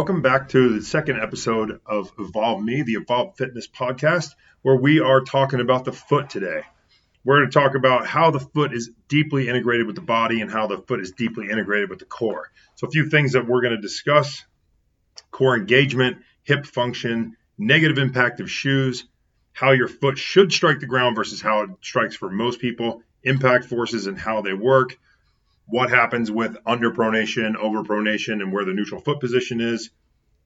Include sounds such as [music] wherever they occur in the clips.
Welcome back to the second episode of Evolve Me, the Evolve Fitness podcast, where we are talking about the foot today. We're going to talk about how the foot is deeply integrated with the body and how the foot is deeply integrated with the core. So, a few things that we're going to discuss core engagement, hip function, negative impact of shoes, how your foot should strike the ground versus how it strikes for most people, impact forces and how they work, what happens with underpronation, overpronation, and where the neutral foot position is,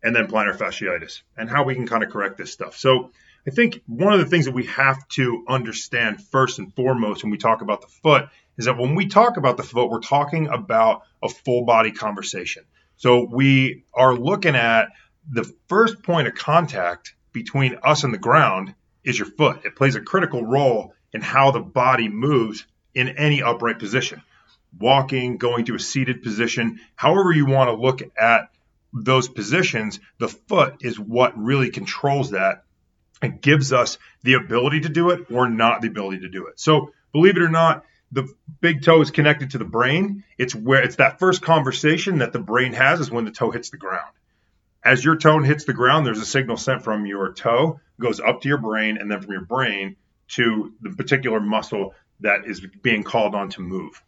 and then plantar fasciitis and how we can kind of correct this stuff. So, I think one of the things that we have to understand first and foremost when we talk about the foot is that when we talk about the foot, we're talking about a full body conversation. So we are looking at the first point of contact between us and the ground is your foot. It plays a critical role in how the body moves in any upright position. Walking, going to a seated position, however you want to look at those positions, the foot is what really controls that and gives us the ability to do it or not the ability to do it. So, believe it or not, the big toe is connected to the brain. It's where it's that first conversation that the brain has is when the toe hits the ground. As your toe hits the ground, there's a signal sent from your toe, goes up to your brain, and then from your brain to the particular muscle that is being called on to move.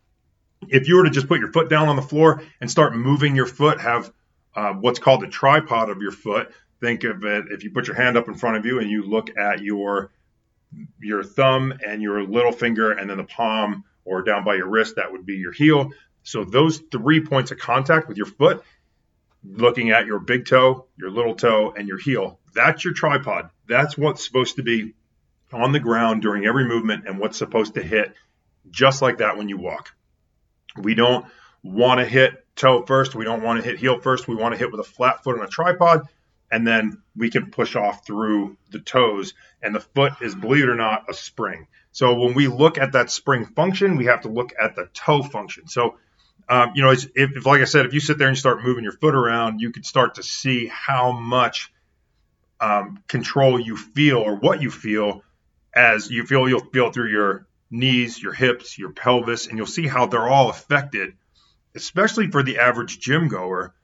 If you were to just put your foot down on the floor and start moving your foot, have uh, what's called the tripod of your foot. Think of it if you put your hand up in front of you and you look at your your thumb and your little finger and then the palm or down by your wrist, that would be your heel. So those three points of contact with your foot, looking at your big toe, your little toe, and your heel, that's your tripod. That's what's supposed to be on the ground during every movement and what's supposed to hit just like that when you walk. We don't want to hit toe first. We don't want to hit heel first. We want to hit with a flat foot on a tripod, and then we can push off through the toes. And the foot is, believe it or not, a spring. So when we look at that spring function, we have to look at the toe function. So, um, you know, if, if, like I said, if you sit there and you start moving your foot around, you could start to see how much um, control you feel or what you feel as you feel you'll feel through your knees, your hips, your pelvis, and you'll see how they're all affected, especially for the average gym goer.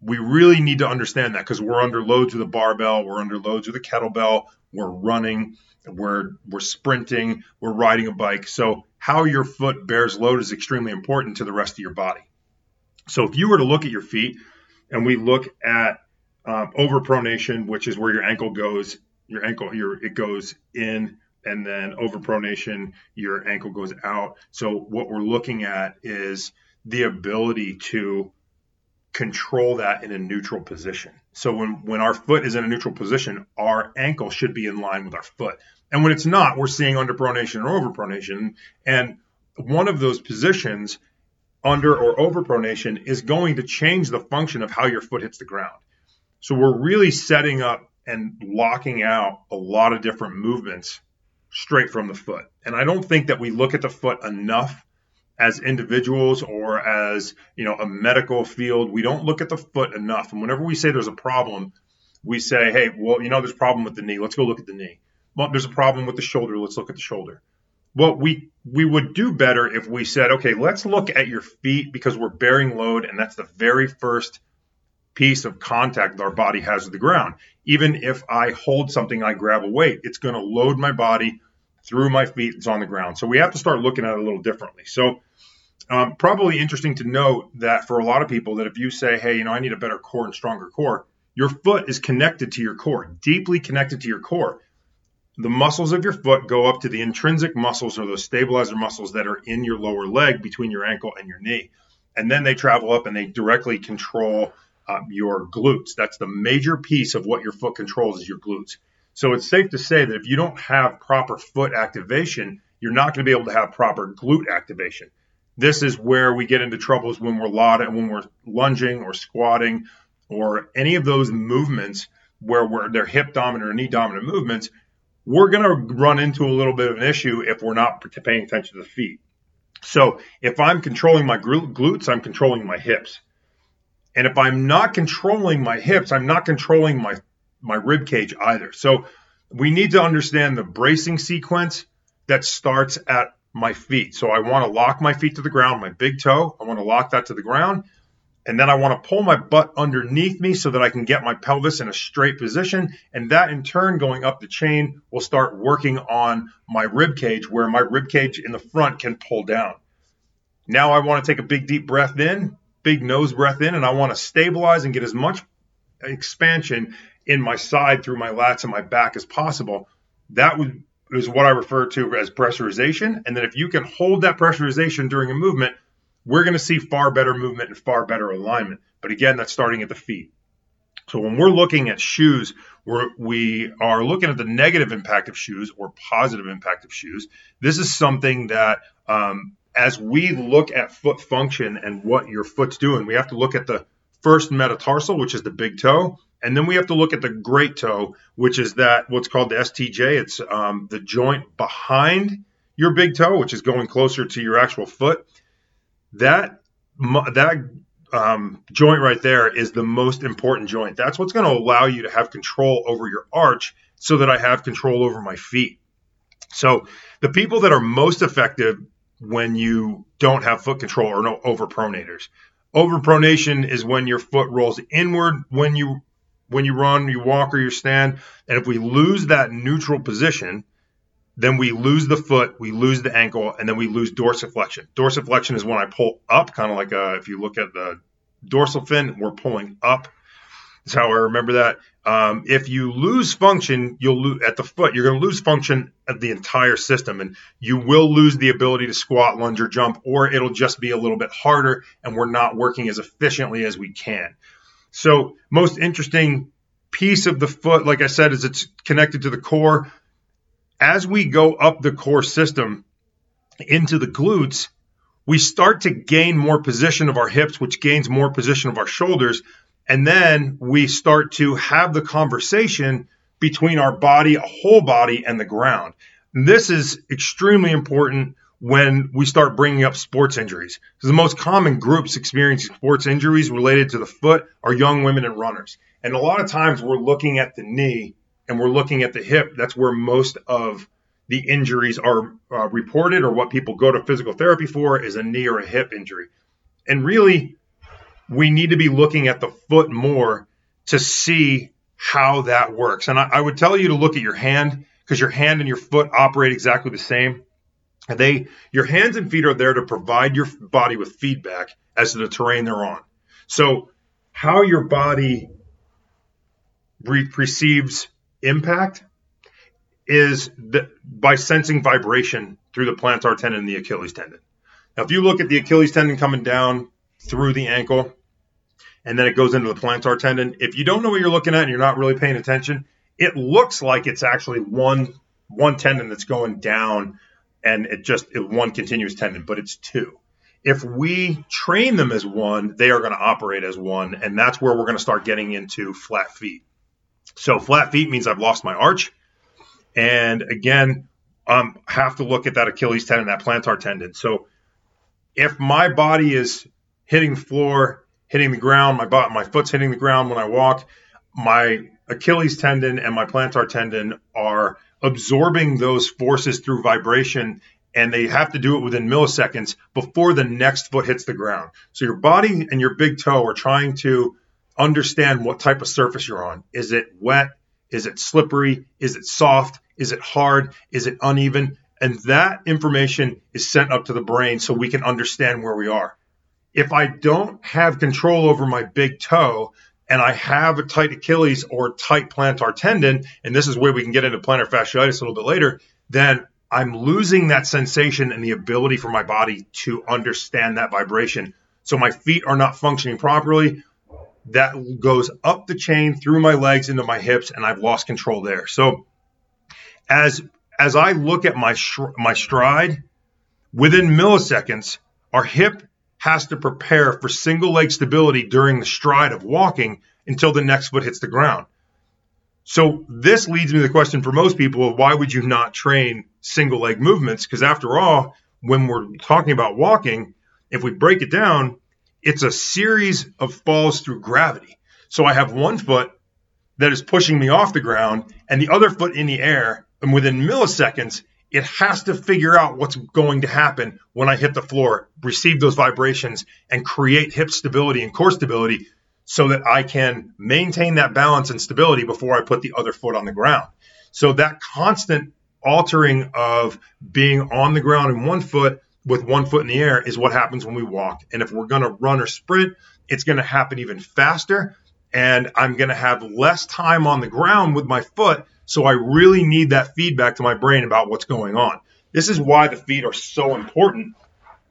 We really need to understand that because we're under loads with a barbell, we're under loads with a kettlebell, we're running, we're we're sprinting, we're riding a bike. So how your foot bears load is extremely important to the rest of your body. So if you were to look at your feet and we look at um, overpronation, which is where your ankle goes, your ankle your it goes in and then overpronation, your ankle goes out. So what we're looking at is the ability to control that in a neutral position. So when when our foot is in a neutral position, our ankle should be in line with our foot. And when it's not, we're seeing underpronation or overpronation. And one of those positions, under or overpronation, is going to change the function of how your foot hits the ground. So we're really setting up and locking out a lot of different movements straight from the foot. And I don't think that we look at the foot enough as individuals or as you know a medical field. We don't look at the foot enough. And whenever we say there's a problem we say hey well you know there's a problem with the knee. Let's go look at the knee. Well there's a problem with the shoulder. Let's look at the shoulder. Well we we would do better if we said okay let's look at your feet because we're bearing load and that's the very first piece of contact that our body has with the ground even if i hold something i grab a weight it's going to load my body through my feet it's on the ground so we have to start looking at it a little differently so um, probably interesting to note that for a lot of people, that if you say, hey, you know, I need a better core and stronger core, your foot is connected to your core, deeply connected to your core. The muscles of your foot go up to the intrinsic muscles or those stabilizer muscles that are in your lower leg between your ankle and your knee. And then they travel up and they directly control um, your glutes. That's the major piece of what your foot controls is your glutes. So it's safe to say that if you don't have proper foot activation, you're not going to be able to have proper glute activation. This is where we get into troubles when we're lauding, when we're lunging or squatting or any of those movements where we're they're hip dominant or knee dominant movements. We're going to run into a little bit of an issue if we're not paying attention to the feet. So if I'm controlling my glutes, I'm controlling my hips. And if I'm not controlling my hips, I'm not controlling my my rib cage either. So we need to understand the bracing sequence that starts at my feet. So I want to lock my feet to the ground, my big toe. I want to lock that to the ground. And then I want to pull my butt underneath me so that I can get my pelvis in a straight position. And that in turn, going up the chain, will start working on my rib cage where my rib cage in the front can pull down. Now I want to take a big deep breath in, big nose breath in, and I want to stabilize and get as much expansion in my side through my lats and my back as possible. That would is what I refer to as pressurization. And then if you can hold that pressurization during a movement, we're going to see far better movement and far better alignment. But again, that's starting at the feet. So when we're looking at shoes, we're, we are looking at the negative impact of shoes or positive impact of shoes. This is something that um, as we look at foot function and what your foot's doing, we have to look at the first metatarsal, which is the big toe, and then we have to look at the great toe, which is that what's called the STJ. It's um, the joint behind your big toe, which is going closer to your actual foot. That that um, joint right there is the most important joint. That's what's going to allow you to have control over your arch, so that I have control over my feet. So the people that are most effective when you don't have foot control or no overpronators. Overpronation is when your foot rolls inward when you when you run, you walk, or you stand. And if we lose that neutral position, then we lose the foot, we lose the ankle, and then we lose dorsiflexion. Dorsiflexion is when I pull up, kind of like a, if you look at the dorsal fin, we're pulling up. That's how I remember that. Um, if you lose function, you'll lose at the foot. You're going to lose function of the entire system, and you will lose the ability to squat, lunge, or jump, or it'll just be a little bit harder, and we're not working as efficiently as we can. So, most interesting piece of the foot, like I said, is it's connected to the core. As we go up the core system into the glutes, we start to gain more position of our hips, which gains more position of our shoulders. And then we start to have the conversation between our body, a whole body, and the ground. And this is extremely important when we start bringing up sports injuries. The most common groups experiencing sports injuries related to the foot are young women and runners. And a lot of times we're looking at the knee and we're looking at the hip. That's where most of the injuries are uh, reported, or what people go to physical therapy for is a knee or a hip injury. And really, we need to be looking at the foot more to see how that works. And I, I would tell you to look at your hand because your hand and your foot operate exactly the same. And they, your hands and feet are there to provide your body with feedback as to the terrain they're on. So, how your body re- perceives impact is the, by sensing vibration through the plantar tendon and the Achilles tendon. Now, if you look at the Achilles tendon coming down through the ankle, and then it goes into the plantar tendon. If you don't know what you're looking at and you're not really paying attention, it looks like it's actually one one tendon that's going down and it just it one continuous tendon, but it's two. If we train them as one, they are going to operate as one, and that's where we're going to start getting into flat feet. So flat feet means I've lost my arch, and again, um, have to look at that Achilles tendon, that plantar tendon. So if my body is hitting the floor hitting the ground, my butt, my foot's hitting the ground when I walk. My Achilles tendon and my plantar tendon are absorbing those forces through vibration and they have to do it within milliseconds before the next foot hits the ground. So your body and your big toe are trying to understand what type of surface you're on. Is it wet? Is it slippery? Is it soft? Is it hard? Is it uneven? And that information is sent up to the brain so we can understand where we are if I don't have control over my big toe and I have a tight Achilles or tight plantar tendon, and this is where we can get into plantar fasciitis a little bit later, then I'm losing that sensation and the ability for my body to understand that vibration. So my feet are not functioning properly. That goes up the chain through my legs into my hips, and I've lost control there. So as as I look at my my stride, within milliseconds, our hip has to prepare for single leg stability during the stride of walking until the next foot hits the ground. So this leads me to the question for most people of why would you not train single leg movements? Because after all, when we're talking about walking, if we break it down, it's a series of falls through gravity. So I have one foot that is pushing me off the ground and the other foot in the air, and within milliseconds, it has to figure out what's going to happen when I hit the floor, receive those vibrations, and create hip stability and core stability so that I can maintain that balance and stability before I put the other foot on the ground. So that constant altering of being on the ground in one foot with one foot in the air is what happens when we walk. And if we're going to run or sprint, it's going to happen even faster. And I'm going to have less time on the ground with my foot. So I really need that feedback to my brain about what's going on. This is why the feet are so important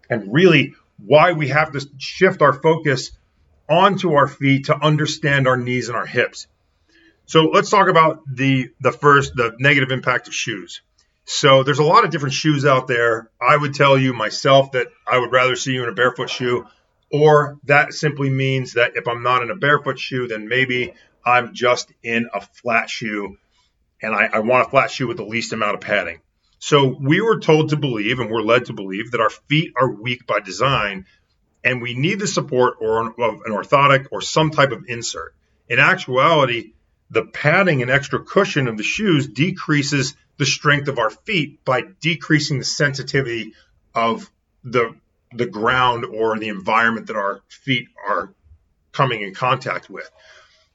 and really why we have to shift our focus onto our feet to understand our knees and our hips. So let's talk about the the first the negative impact of shoes. So there's a lot of different shoes out there. I would tell you myself that I would rather see you in a barefoot shoe, or that simply means that if I'm not in a barefoot shoe, then maybe I'm just in a flat shoe and I, I want a flat shoe with the least amount of padding. So we were told to believe, and we're led to believe, that our feet are weak by design and we need the support or an, of an orthotic or some type of insert. In actuality, the padding and extra cushion of the shoes decreases the strength of our feet by decreasing the sensitivity of the the ground or the environment that our feet are coming in contact with.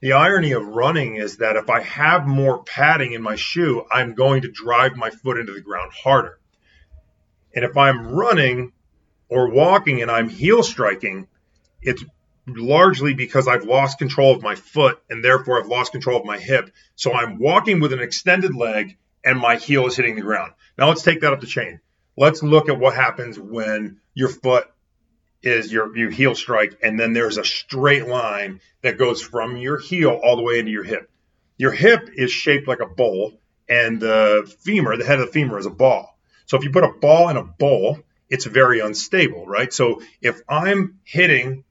The irony of running is that if I have more padding in my shoe, I'm going to drive my foot into the ground harder. And if I'm running or walking and I'm heel striking, it's largely because I've lost control of my foot and therefore I've lost control of my hip. So I'm walking with an extended leg and my heel is hitting the ground. Now let's take that up the chain. Let's look at what happens when your foot is your you heel strike and then there's a straight line that goes from your heel all the way into your hip. Your hip is shaped like a bowl and the femur, the head of the femur is a ball. So if you put a ball in a bowl, it's very unstable, right? So if I'm hitting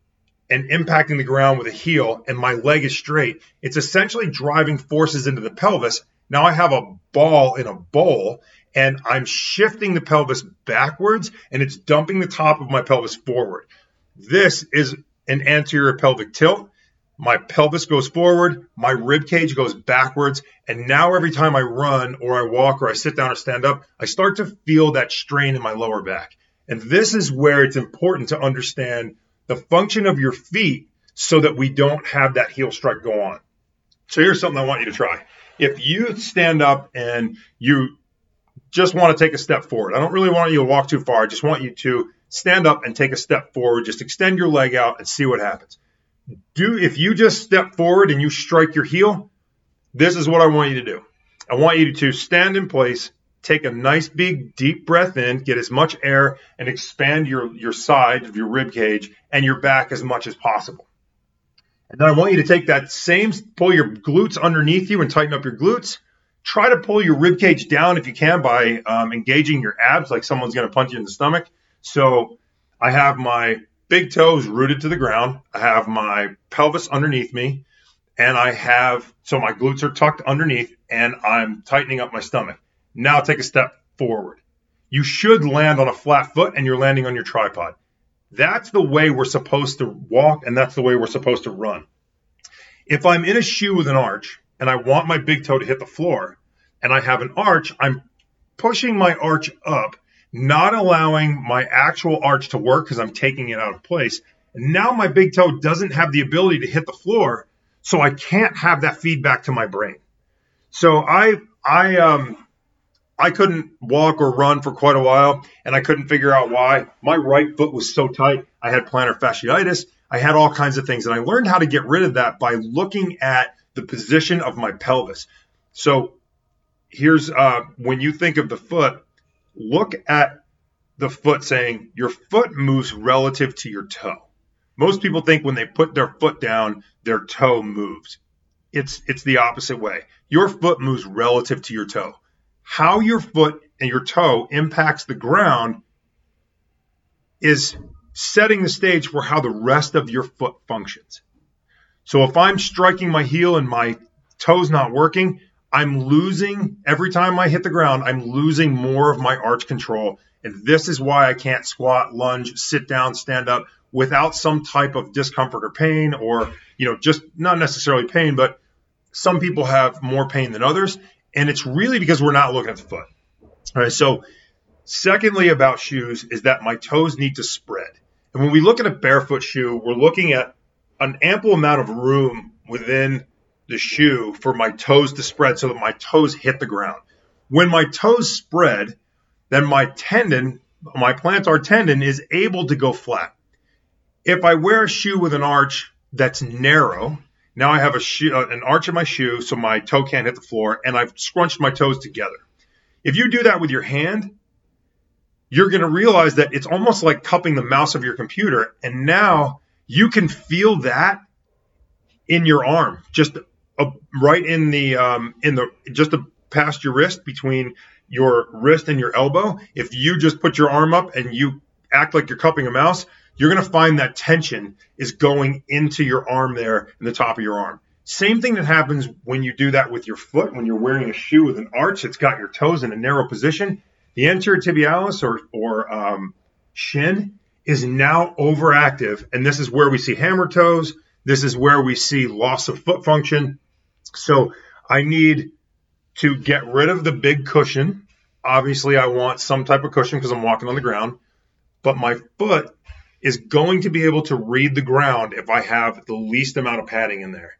and impacting the ground with a heel and my leg is straight, it's essentially driving forces into the pelvis now I have a ball in a bowl and I'm shifting the pelvis backwards and it's dumping the top of my pelvis forward. This is an anterior pelvic tilt. My pelvis goes forward, my rib cage goes backwards, and now every time I run or I walk or I sit down or stand up, I start to feel that strain in my lower back. And this is where it's important to understand the function of your feet so that we don't have that heel strike go on. So here's something I want you to try if you stand up and you just want to take a step forward, I don't really want you to walk too far. I just want you to stand up and take a step forward. Just extend your leg out and see what happens. Do if you just step forward and you strike your heel, this is what I want you to do. I want you to stand in place, take a nice big deep breath in, get as much air and expand your your side of your rib cage and your back as much as possible. And then I want you to take that same, pull your glutes underneath you and tighten up your glutes. Try to pull your rib cage down if you can by um, engaging your abs, like someone's going to punch you in the stomach. So I have my big toes rooted to the ground. I have my pelvis underneath me, and I have so my glutes are tucked underneath, and I'm tightening up my stomach. Now take a step forward. You should land on a flat foot, and you're landing on your tripod. That's the way we're supposed to walk, and that's the way we're supposed to run. If I'm in a shoe with an arch and I want my big toe to hit the floor and I have an arch, I'm pushing my arch up, not allowing my actual arch to work because I'm taking it out of place. And now my big toe doesn't have the ability to hit the floor, so I can't have that feedback to my brain. So I I um I couldn't walk or run for quite a while, and I couldn't figure out why. My right foot was so tight. I had plantar fasciitis. I had all kinds of things, and I learned how to get rid of that by looking at the position of my pelvis. So here's uh, when you think of the foot, look at the foot saying your foot moves relative to your toe. Most people think when they put their foot down, their toe moves. It's it's the opposite way. Your foot moves relative to your toe how your foot and your toe impacts the ground is setting the stage for how the rest of your foot functions. So if I'm striking my heel and my toe's not working, I'm losing every time I hit the ground, I'm losing more of my arch control. And this is why I can't squat, lunge, sit down, stand up without some type of discomfort or pain, or, you know, just not necessarily pain, but some people have more pain than others. And it's really because we're not looking at the foot. All right. So, secondly, about shoes is that my toes need to spread. And when we look at a barefoot shoe, we're looking at an ample amount of room within the shoe for my toes to spread so that my toes hit the ground. When my toes spread, then my tendon, my plantar tendon, is able to go flat. If I wear a shoe with an arch that's narrow, now I have a shoe, uh, an arch in my shoe so my toe can't hit the floor, and I've scrunched my toes together. If you do that with your hand, you're going to realize that it's almost like cupping the mouse of your computer, and now you can feel that in your arm, just a, right in the um, in the just a, past your wrist between your wrist and your elbow. If you just put your arm up and you act like you're cupping a mouse, you're going to find that tension is going into your arm there in the top of your arm. Same thing that happens when you do that with your foot, when you're wearing a shoe with an arch, it's got your toes in a narrow position. The anterior tibialis or, or um, shin is now overactive. And this is where we see hammer toes. This is where we see loss of foot function. So I need to get rid of the big cushion. Obviously, I want some type of cushion because I'm walking on the ground. But my foot is going to be able to read the ground if I have the least amount of padding in there.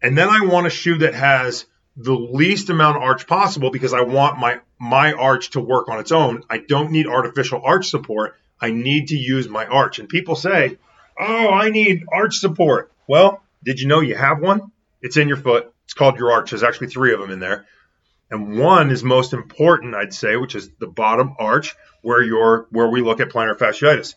And then I want a shoe that has the least amount of arch possible because I want my my arch to work on its own. I don't need artificial arch support. I need to use my arch. And people say, "Oh, I need arch support." Well, did you know you have one? It's in your foot. It's called your arch. There's actually 3 of them in there. And one is most important, I'd say, which is the bottom arch where you're where we look at plantar fasciitis.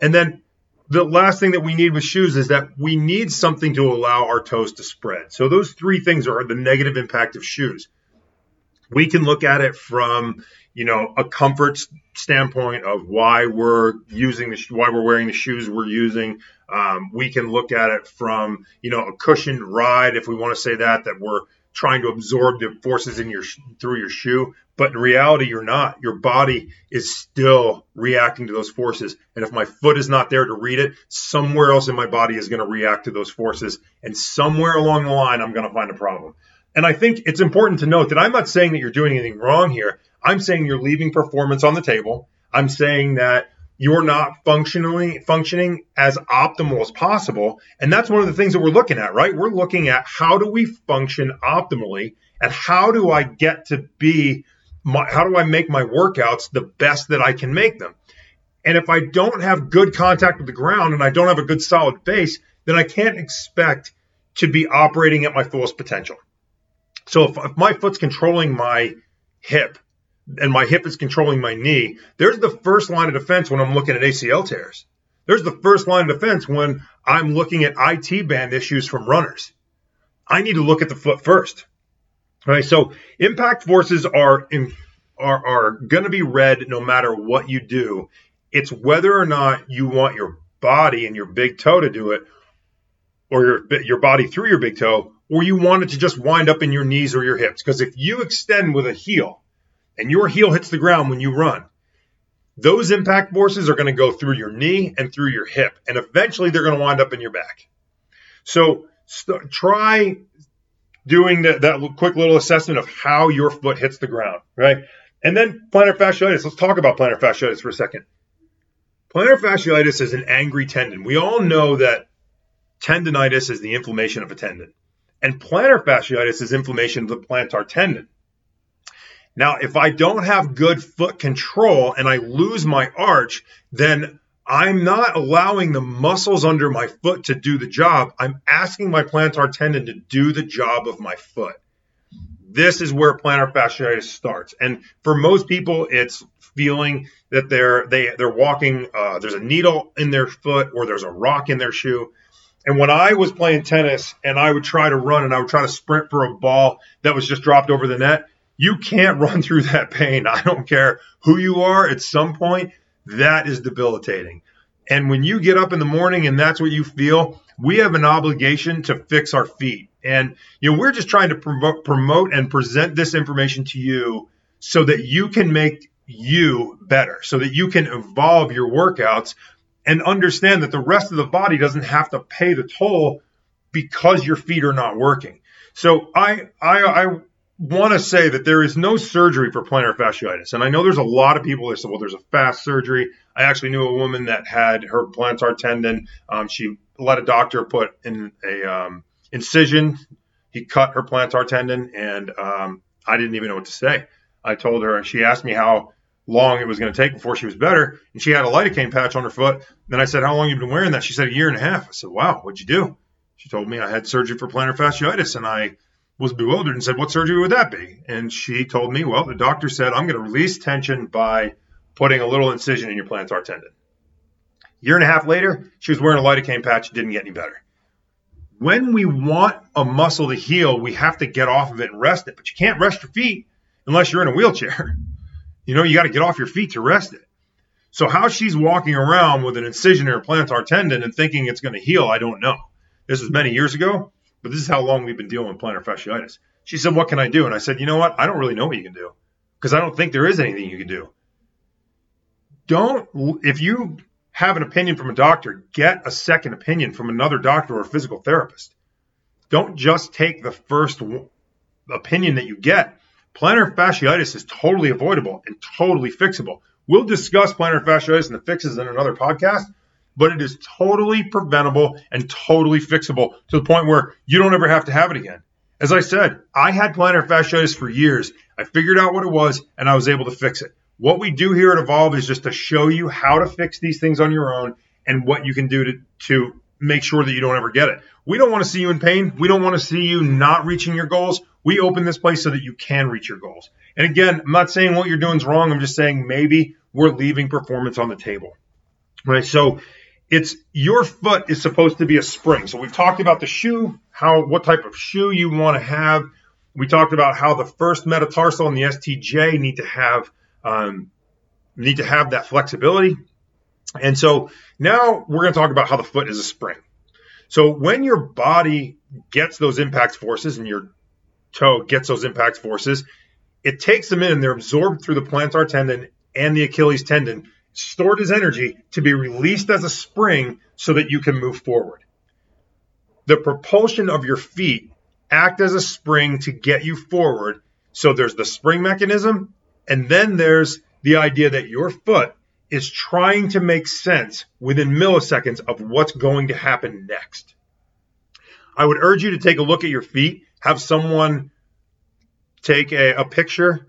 And then the last thing that we need with shoes is that we need something to allow our toes to spread. So those three things are the negative impact of shoes. We can look at it from, you know, a comfort standpoint of why we're using the why we're wearing the shoes we're using. Um, we can look at it from, you know, a cushioned ride if we want to say that that we're trying to absorb the forces in your through your shoe. But in reality you're not. Your body is still reacting to those forces. And if my foot is not there to read it somewhere else in my body is going to react to those forces. And somewhere along the line i'm going to find a problem and i think it's important to note that i'm not saying that you're doing anything wrong here. I'm saying you're leaving performance on the table. I'm saying that you're not functionally functioning as optimal as possible. And that's one of the things that we're looking at right? We're looking at how do we function optimally and how do i get to be my, how do i make my workouts the best that i can make them? And if i don't have good contact with the ground and i don't have a good solid base then i can't expect to be operating at my fullest potential so if, if my foot's controlling my hip and my hip is controlling my knee, there's the first line of defense when I'm looking at ACL tears. There's the first line of defense when I'm looking at IT band issues from runners. I need to look at the foot first. All right, so impact forces are in, are, are going to be read no matter what you do. It's whether or not you want your body and your big toe to do it, or your your body through your big toe, or you want it to just wind up in your knees or your hips. Because if you extend with a heel, and your heel hits the ground when you run, those impact forces are going to go through your knee and through your hip, and eventually they're going to wind up in your back. So st- try doing that, that quick little assessment of how your foot hits the ground, right? And then plantar fasciitis. Let's talk about plantar fasciitis for a second. Plantar fasciitis is an angry tendon. We all know that tendonitis is the inflammation of a tendon, and plantar fasciitis is inflammation of the plantar tendon. Now, if I don't have good foot control and I lose my arch, then I'm not allowing the muscles under my foot to do the job. I'm asking my plantar tendon to do the job of my foot. This is where plantar fasciitis starts. And for most people, it's feeling that they're they they're walking. Uh, there's a needle in their foot or there's a rock in their shoe. And when I was playing tennis and I would try to run and I would try to sprint for a ball that was just dropped over the net, you can't [laughs] run through that pain. I don't care who you are at some point, that is debilitating. And when you get up in the morning and that's what you feel, we have an obligation to fix our feet. And you know, we're just trying to promote, promote and present this information to you so that you can make you better, so that you can evolve your workouts and understand that the rest of the body doesn't have to pay the toll because your feet are not working. So I I I want to say that there is no surgery for plantar fasciitis. And I know there's a lot of people that say, well, there's a fast surgery. I actually knew a woman that had her plantar tendon. Um, she let a doctor put in a um, incision. He cut her plantar tendon, and um, I didn't even know what to say. I told her, she asked me how long it was going to take before she was better, and she had a lidocaine patch on her foot. Then I said, "How long have you been wearing that?" She said, "A year and a half." I said, "Wow, what'd you do?" She told me I had surgery for plantar fasciitis, and I was bewildered and said, What surgery would that be? And she told me, Well, the doctor said, I'm going to release tension by putting a little incision in your plantar tendon. Year and a half later, she was wearing a lidocaine patch, didn't get any better. When we want a muscle to heal, we have to get off of it and rest it, but you can't rest your feet unless you're in a wheelchair. You know, you got to get off your feet to rest it. So, how she's walking around with an incision in her plantar tendon and thinking it's going to heal, I don't know. This was many years ago but this is how long we've been dealing with plantar fasciitis. She said, What can I do? And I said, You know what? I don't really know what you can do because I don't think there is anything you can do. Don't, if you have an opinion from a doctor, get a second opinion from another doctor or physical therapist. Don't just take the first opinion that you get. Plantar fasciitis is totally avoidable and totally fixable. We'll discuss plantar fasciitis and the fixes in another podcast, but it is totally preventable and totally fixable to the point where you don't ever have to have it again. As I said, I had plantar fasciitis for years. I figured out what it was and I was able to fix it. What we do here at Evolve is just to show you how to fix these things on your own and what you can do to, to make sure that you don't ever get it. We don't want to see you in pain. We don't want to see you not reaching your goals. We open this place so that you can reach your goals. And again, I'm not saying what you're doing is wrong. I'm just saying maybe we're leaving performance on the table. Right? So it's your foot is supposed to be a spring. So we've talked about the shoe, how what type of shoe you want to have. We talked about how the first metatarsal and the STJ need to have um, need to have that flexibility. And so now we're going to talk about how the foot is a spring. So when your body gets those impact forces and your toe gets those impact forces, it takes them in and they're absorbed through the plantar tendon and the Achilles tendon stored as energy to be released as a spring so that you can move forward. The propulsion of your feet act as a spring to get you forward. So there's the spring mechanism, and then there's the idea that your foot is trying to make sense within milliseconds of what's going to happen next. I would urge you to take a look at your feet, have someone take a, a picture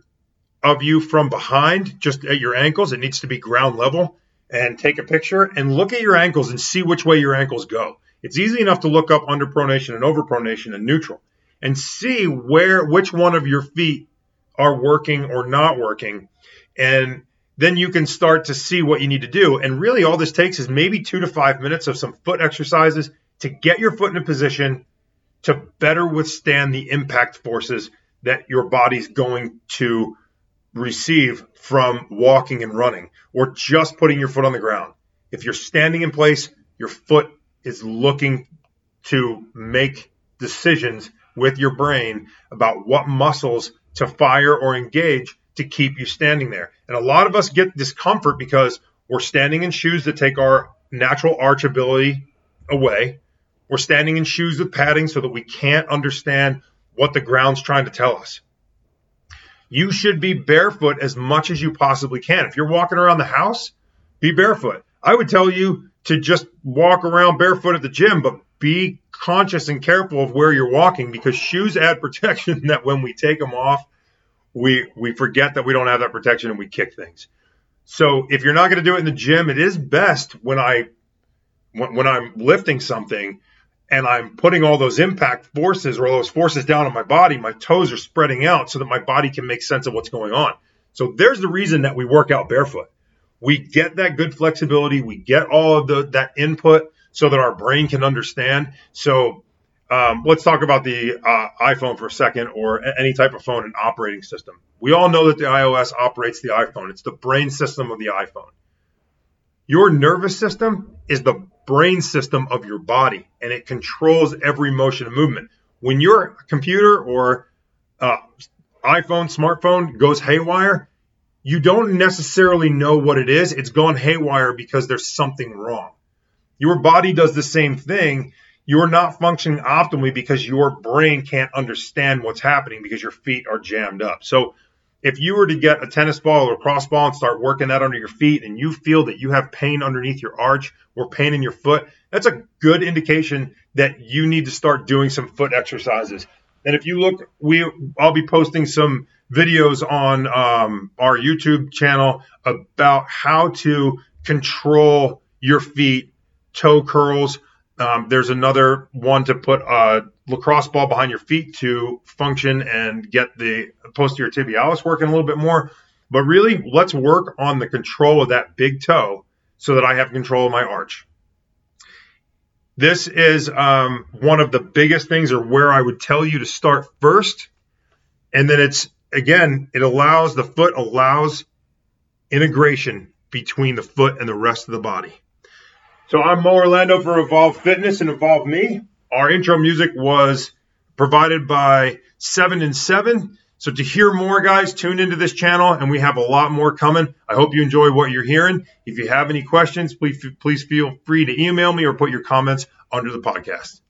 of you from behind, just at your ankles. It needs to be ground level. And take a picture and look at your ankles and see which way your ankles go. It's easy enough to look up under pronation and over pronation and neutral and see where which one of your feet are working or not working. And then you can start to see what you need to do. And really, all this takes is maybe two to five minutes of some foot exercises to get your foot in a position to better withstand the impact forces that your body's going to receive from walking and running or just putting your foot on the ground. If you're standing in place, your foot is looking to make decisions with your brain about what muscles to fire or engage to keep you standing there. And a lot of us get discomfort because we're standing in shoes that take our natural arch ability away. We're standing in shoes with padding so that we can't understand what the ground's trying to tell us you should be barefoot as much as you possibly can. If you're walking around the house, be barefoot. I would tell you to just walk around barefoot at the gym, but be conscious and careful of where you're walking because shoes add [laughs] protection that when we take them off, we we forget that we don't have that protection and we kick things. So if you're not going to do it in the gym, it is best when I when, when I'm lifting something and I'm putting all those impact forces or those forces down on my body, my toes are spreading out so that my body can make sense of what's going on. So there's the reason that we work out barefoot. We get that good flexibility, we get all of the that input so that our brain can understand. So um, let's talk about the uh, iPhone for a second, or any type of phone and operating system. We all know that the iOS operates the iPhone. It's the brain system of the iPhone. Your nervous system is the brain system of your body and it controls every motion and movement. When your computer or uh, iPhone, smartphone goes haywire, you don't necessarily know what it is. It's gone haywire because there's something wrong. Your body does the same thing. you're not functioning optimally because your brain can't understand what's happening because your feet are jammed up. So if you were to get a tennis ball or a lacrosse ball and start working that under your feet and you feel that you have pain underneath your arch or pain in your foot, that's a good indication that you need to start doing some foot exercises. And if you look, we I'll be posting some videos on um, our YouTube channel about how to control your feet, toe curls, um, there's another one to put a lacrosse ball behind your feet to function and get the posterior tibialis working a little bit more. But really, let's work on the control of that big toe so that I have control of my arch. This is um, one of the biggest things, or where I would tell you to start first. And then it's again, it allows the foot allows integration between the foot and the rest of the body. So I'm Mo Orlando for Evolve Fitness and Evolve Me. Our intro music was provided by Seven and Seven. So to hear more, guys, tune into this channel, and we have a lot more coming. I hope you enjoy what you're hearing. If you have any questions, please please feel free to email me or put your comments under the podcast.